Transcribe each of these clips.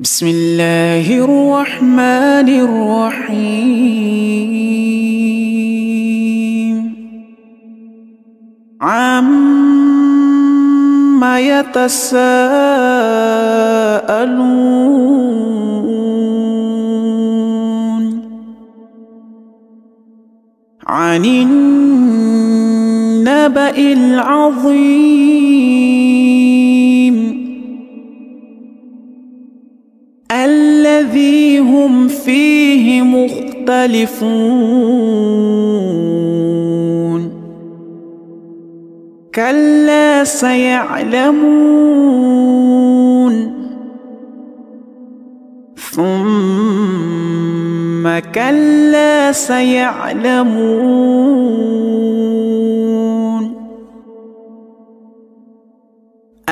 بسم الله الرحمن الرحيم. عما يتساءلون. عن النبأ العظيم. مختلفون. كلا سيعلمون. ثم كلا سيعلمون.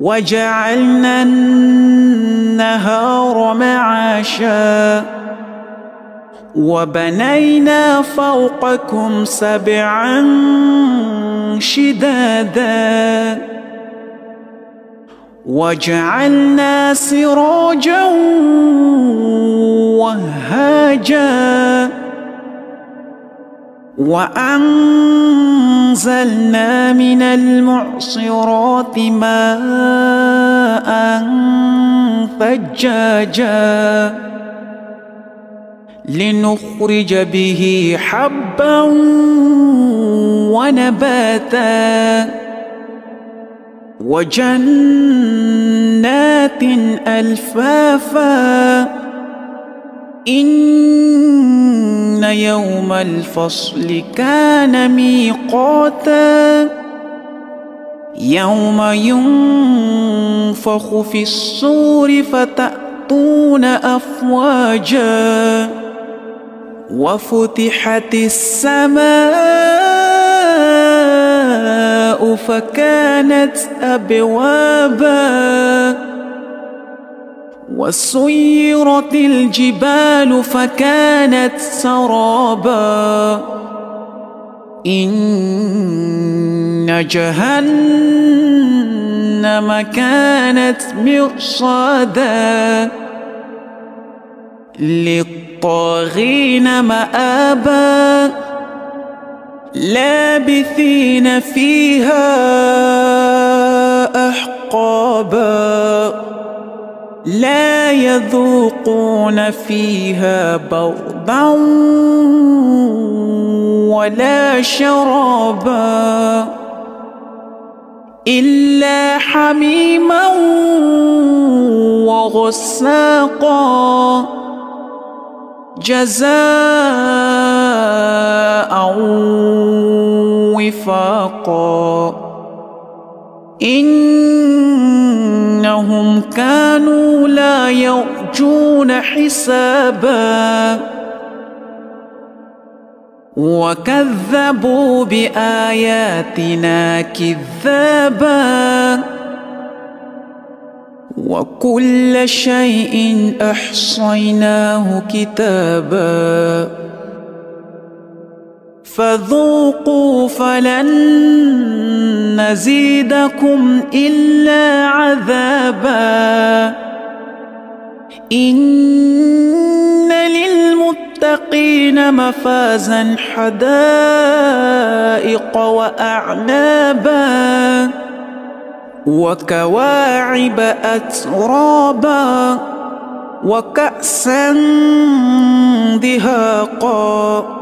وجعلنا النهار معاشا وبنينا فوقكم سبعا شدادا وجعلنا سراجا وهاجا وأنزلنا من المعصرات ماء ثجاجا لنخرج به حبا ونباتا وجنات ألفافا إن يوم الفصل كان ميقاتا. يوم ينفخ في الصور فتأتون أفواجا. وفتحت السماء فكانت أبوابا. وسيرت الجبال فكانت سرابا. إن جهنم كانت مرصادا. للطاغين مآبا. لابثين فيها أحقابا. لا يذوقون فيها بردا ولا شرابا إلا حميما وغساقا. جزاء وفاقا. إنهم كانوا لا يرجون حسابا وكذبوا بآياتنا كذابا وكل شيء أحصيناه كتابا فذوقوا فلن نزيدكم إلا عذابا. إن للمتقين مفازا حدائق وأعنابا. وكواعب أترابا. وكأسا دهاقا.